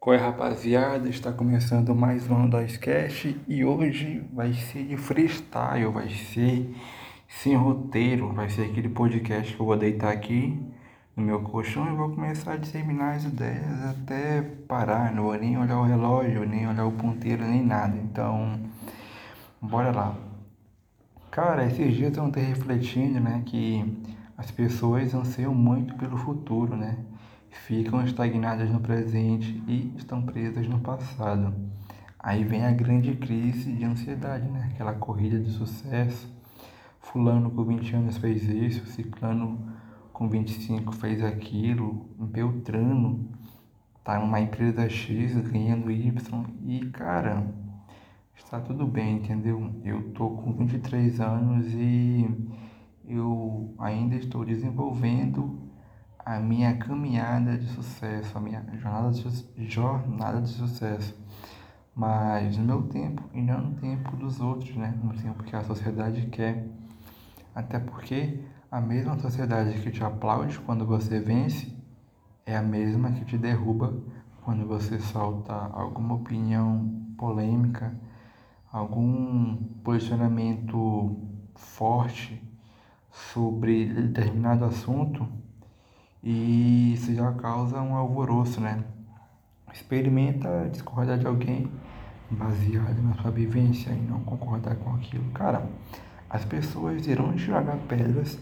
Oi rapaziada, está começando mais um Cast e hoje vai ser de freestyle, vai ser sem roteiro, vai ser aquele podcast que eu vou deitar aqui no meu colchão e vou começar a disseminar as ideias até parar, não vou nem olhar o relógio, nem olhar o ponteiro, nem nada, então bora lá. Cara, esses dias eu estou refletindo, né, que as pessoas anseiam muito pelo futuro, né? Ficam estagnadas no presente e estão presas no passado. Aí vem a grande crise de ansiedade, né? Aquela corrida de sucesso. Fulano com 20 anos fez isso, Ciclano com 25 fez aquilo, Beltrano tá numa empresa X ganhando Y e cara, está tudo bem, entendeu? Eu tô com 23 anos e eu ainda estou desenvolvendo a minha caminhada de sucesso, a minha jornada de, jornada de sucesso. Mas no meu tempo e não no tempo dos outros, né? No tempo que a sociedade quer. Até porque a mesma sociedade que te aplaude quando você vence é a mesma que te derruba quando você solta alguma opinião polêmica, algum posicionamento forte sobre determinado assunto e isso já causa um alvoroço, né? Experimenta discordar de alguém baseado na sua vivência e não concordar com aquilo. Cara, as pessoas irão te jogar pedras,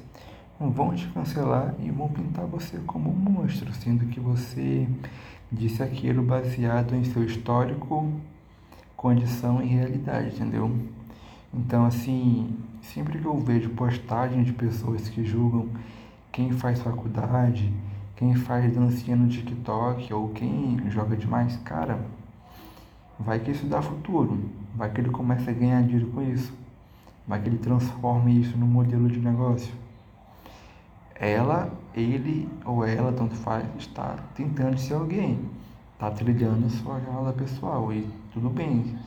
vão te cancelar e vão pintar você como um monstro, sendo que você disse aquilo baseado em seu histórico, condição e realidade, entendeu? Então, assim, sempre que eu vejo postagens de pessoas que julgam quem faz faculdade, quem faz dancinha no TikTok ou quem joga demais, cara, vai que isso dá futuro, vai que ele começa a ganhar dinheiro com isso, vai que ele transforme isso num modelo de negócio. Ela, ele ou ela, tanto faz, está tentando ser alguém, está trilhando sua jornada pessoal e tudo bem.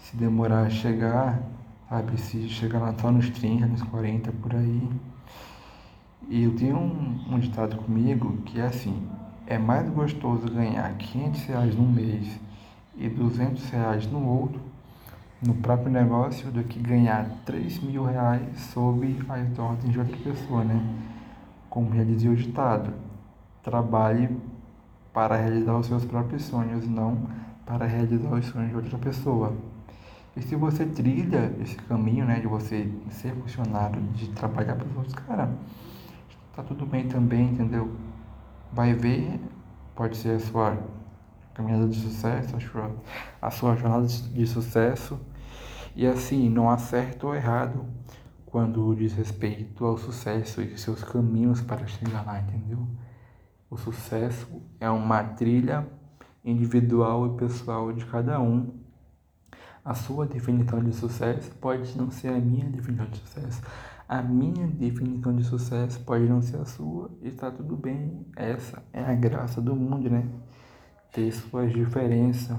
Se demorar a chegar, sabe, se chegar lá só nos 30, nos 40 por aí, e eu tenho um, um ditado comigo que é assim: é mais gostoso ganhar 500 reais num mês e 200 reais no outro, no próprio negócio, do que ganhar 3 mil reais sob as ordens de outra pessoa, né? Como já dizia o ditado: trabalhe para realizar os seus próprios sonhos, não para realizar os sonhos de outra pessoa. E se você trilha esse caminho, né, de você ser funcionário, de trabalhar para os outros, cara, tá tudo bem também, entendeu? Vai ver, pode ser a sua caminhada de sucesso, a sua, a sua jornada de sucesso. E assim, não há certo ou errado quando diz respeito ao sucesso e seus caminhos para chegar lá, entendeu? O sucesso é uma trilha individual e pessoal de cada um. A sua definição de sucesso pode não ser a minha definição de sucesso. A minha definição de sucesso pode não ser a sua e está tudo bem. Essa é a graça do mundo, né? Ter suas diferenças.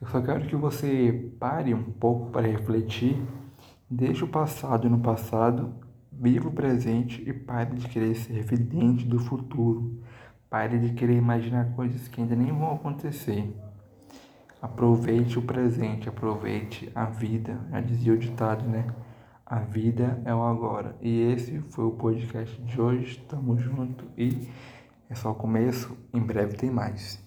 Eu só quero que você pare um pouco para refletir, deixe o passado no passado, viva o presente e pare de querer ser evidente do futuro. Pare de querer imaginar coisas que ainda nem vão acontecer. Aproveite o presente, aproveite a vida. Já dizia o ditado, né? A vida é o agora. E esse foi o podcast de hoje. Tamo junto e é só o começo. Em breve tem mais.